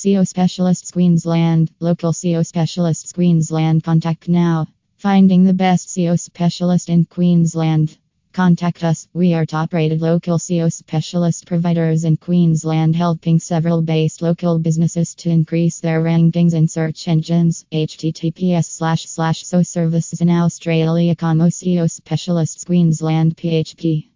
SEO Specialists Queensland. Local SEO Specialists Queensland. Contact now. Finding the best SEO specialist in Queensland. Contact us. We are top rated local SEO specialist providers in Queensland, helping several based local businesses to increase their rankings in search engines. https slash slash so services in Australia, Como SEO specialists Queensland PHP.